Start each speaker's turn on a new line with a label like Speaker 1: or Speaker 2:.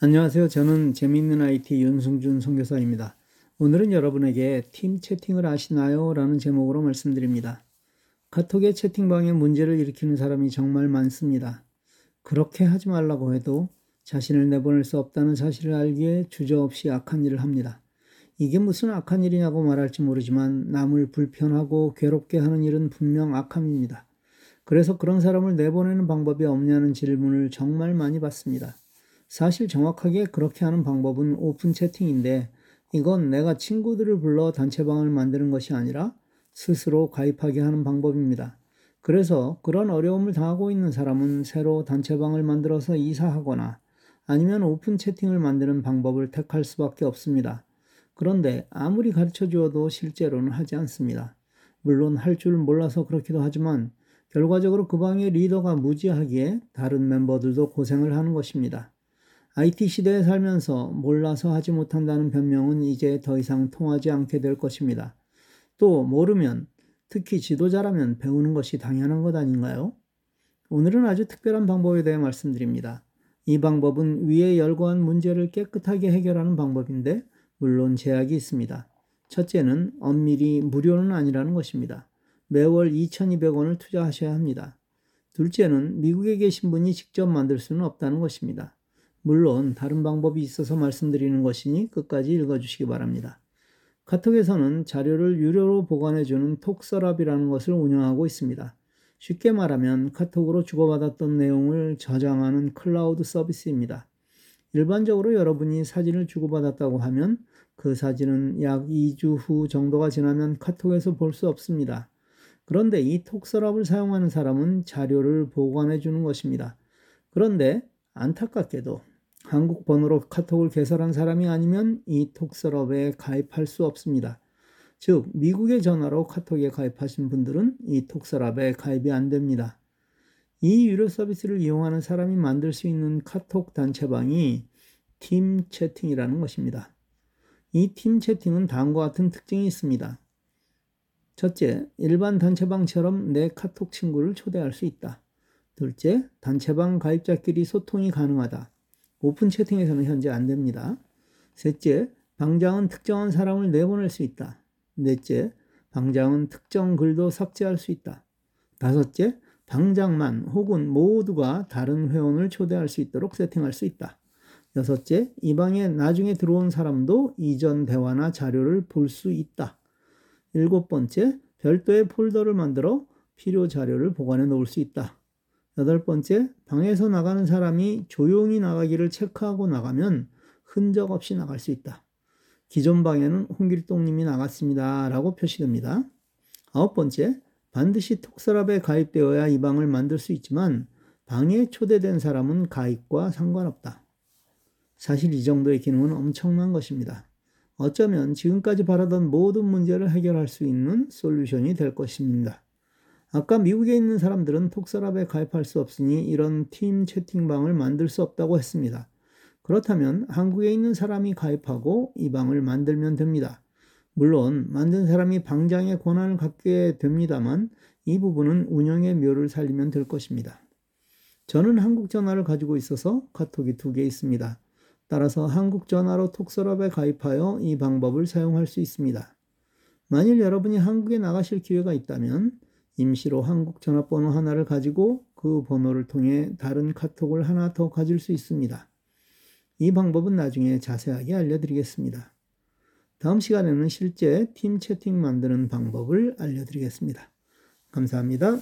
Speaker 1: 안녕하세요. 저는 재미있는 IT 윤승준 선교사입니다. 오늘은 여러분에게 팀 채팅을 아시나요? 라는 제목으로 말씀드립니다. 카톡의 채팅방에 문제를 일으키는 사람이 정말 많습니다. 그렇게 하지 말라고 해도 자신을 내보낼 수 없다는 사실을 알기에 주저없이 악한 일을 합니다. 이게 무슨 악한 일이냐고 말할지 모르지만 남을 불편하고 괴롭게 하는 일은 분명 악함입니다. 그래서 그런 사람을 내보내는 방법이 없냐는 질문을 정말 많이 받습니다. 사실 정확하게 그렇게 하는 방법은 오픈 채팅인데 이건 내가 친구들을 불러 단체방을 만드는 것이 아니라 스스로 가입하게 하는 방법입니다. 그래서 그런 어려움을 당하고 있는 사람은 새로 단체방을 만들어서 이사하거나 아니면 오픈 채팅을 만드는 방법을 택할 수밖에 없습니다. 그런데 아무리 가르쳐 주어도 실제로는 하지 않습니다. 물론 할 줄 몰라서 그렇기도 하지만 결과적으로 그 방의 리더가 무지하기에 다른 멤버들도 고생을 하는 것입니다. IT 시대에 살면서 몰라서 하지 못한다는 변명은 이제 더 이상 통하지 않게 될 것입니다. 또 모르면 특히 지도자라면 배우는 것이 당연한 것 아닌가요? 오늘은 아주 특별한 방법에 대해 말씀드립니다. 이 방법은 위에 열거한 문제를 깨끗하게 해결하는 방법인데 물론 제약이 있습니다. 첫째는 엄밀히 무료는 아니라는 것입니다. 매월 2,200원을 투자하셔야 합니다. 둘째는 미국에 계신 분이 직접 만들 수는 없다는 것입니다. 물론 다른 방법이 있어서 말씀드리는 것이니 끝까지 읽어주시기 바랍니다. 카톡에서는 자료를 유료로 보관해주는 톡서랍이라는 것을 운영하고 있습니다. 쉽게 말하면 카톡으로 주고받았던 내용을 저장하는 클라우드 서비스입니다. 일반적으로 여러분이 사진을 주고받았다고 하면 그 사진은 약 2주 후 정도가 지나면 카톡에서 볼 수 없습니다. 그런데 이 톡서랍을 사용하는 사람은 자료를 보관해 주는 것입니다. 그런데 안타깝게도 한국 번호로 카톡을 개설한 사람이 아니면 이 톡서럽에 가입할 수 없습니다. 즉, 미국의 전화로 카톡에 가입하신 분들은 이 톡서랍에 가입이 안 됩니다. 이 유료 서비스를 이용하는 사람이 만들 수 있는 카톡 단체방이 팀 채팅이라는 것입니다. 이 팀 채팅은 다음과 같은 특징이 있습니다. 첫째, 일반 단체방처럼 내 카톡 친구를 초대할 수 있다. 둘째, 단체방 가입자끼리 소통이 가능하다. 오픈 채팅에서는 현재 안 됩니다. 셋째, 방장은 특정한 사람을 내보낼 수 있다. 넷째, 방장은 특정 글도 삭제할 수 있다. 다섯째, 방장만 혹은 모두가 다른 회원을 초대할 수 있도록 세팅할 수 있다. 여섯째, 이 방에 나중에 들어온 사람도 이전 대화나 자료를 볼 수 있다. 일곱 번째, 별도의 폴더를 만들어 필요 자료를 보관해 놓을 수 있다. 여덟 번째, 방에서 나가는 사람이 조용히 나가기를 체크하고 나가면 흔적 없이 나갈 수 있다. 기존 방에는 홍길동님이 나갔습니다. 라고 표시됩니다. 아홉 번째, 반드시 톡서랍에 가입되어야 이 방을 만들 수 있지만 방에 초대된 사람은 가입과 상관없다. 사실 이 정도의 기능은 엄청난 것입니다. 어쩌면 지금까지 바라던 모든 문제를 해결할 수 있는 솔루션이 될 것입니다. 아까 미국에 있는 사람들은 톡서랍에 가입할 수 없으니 이런 팀 채팅방을 만들 수 없다고 했습니다. 그렇다면 한국에 있는 사람이 가입하고 이 방을 만들면 됩니다. 물론 만든 사람이 방장의 권한을 갖게 됩니다만 이 부분은 운영의 묘를 살리면 될 것입니다. 저는 한국 전화를 가지고 있어서 카톡이 두 개 있습니다. 따라서 한국 전화로 톡서랍에 가입하여 이 방법을 사용할 수 있습니다. 만일 여러분이 한국에 나가실 기회가 있다면 임시로 한국 전화번호 하나를 가지고 그 번호를 통해 다른 카톡을 하나 더 가질 수 있습니다. 이 방법은 나중에 자세하게 알려드리겠습니다. 다음 시간에는 실제 팀 채팅 만드는 방법을 알려드리겠습니다. 감사합니다.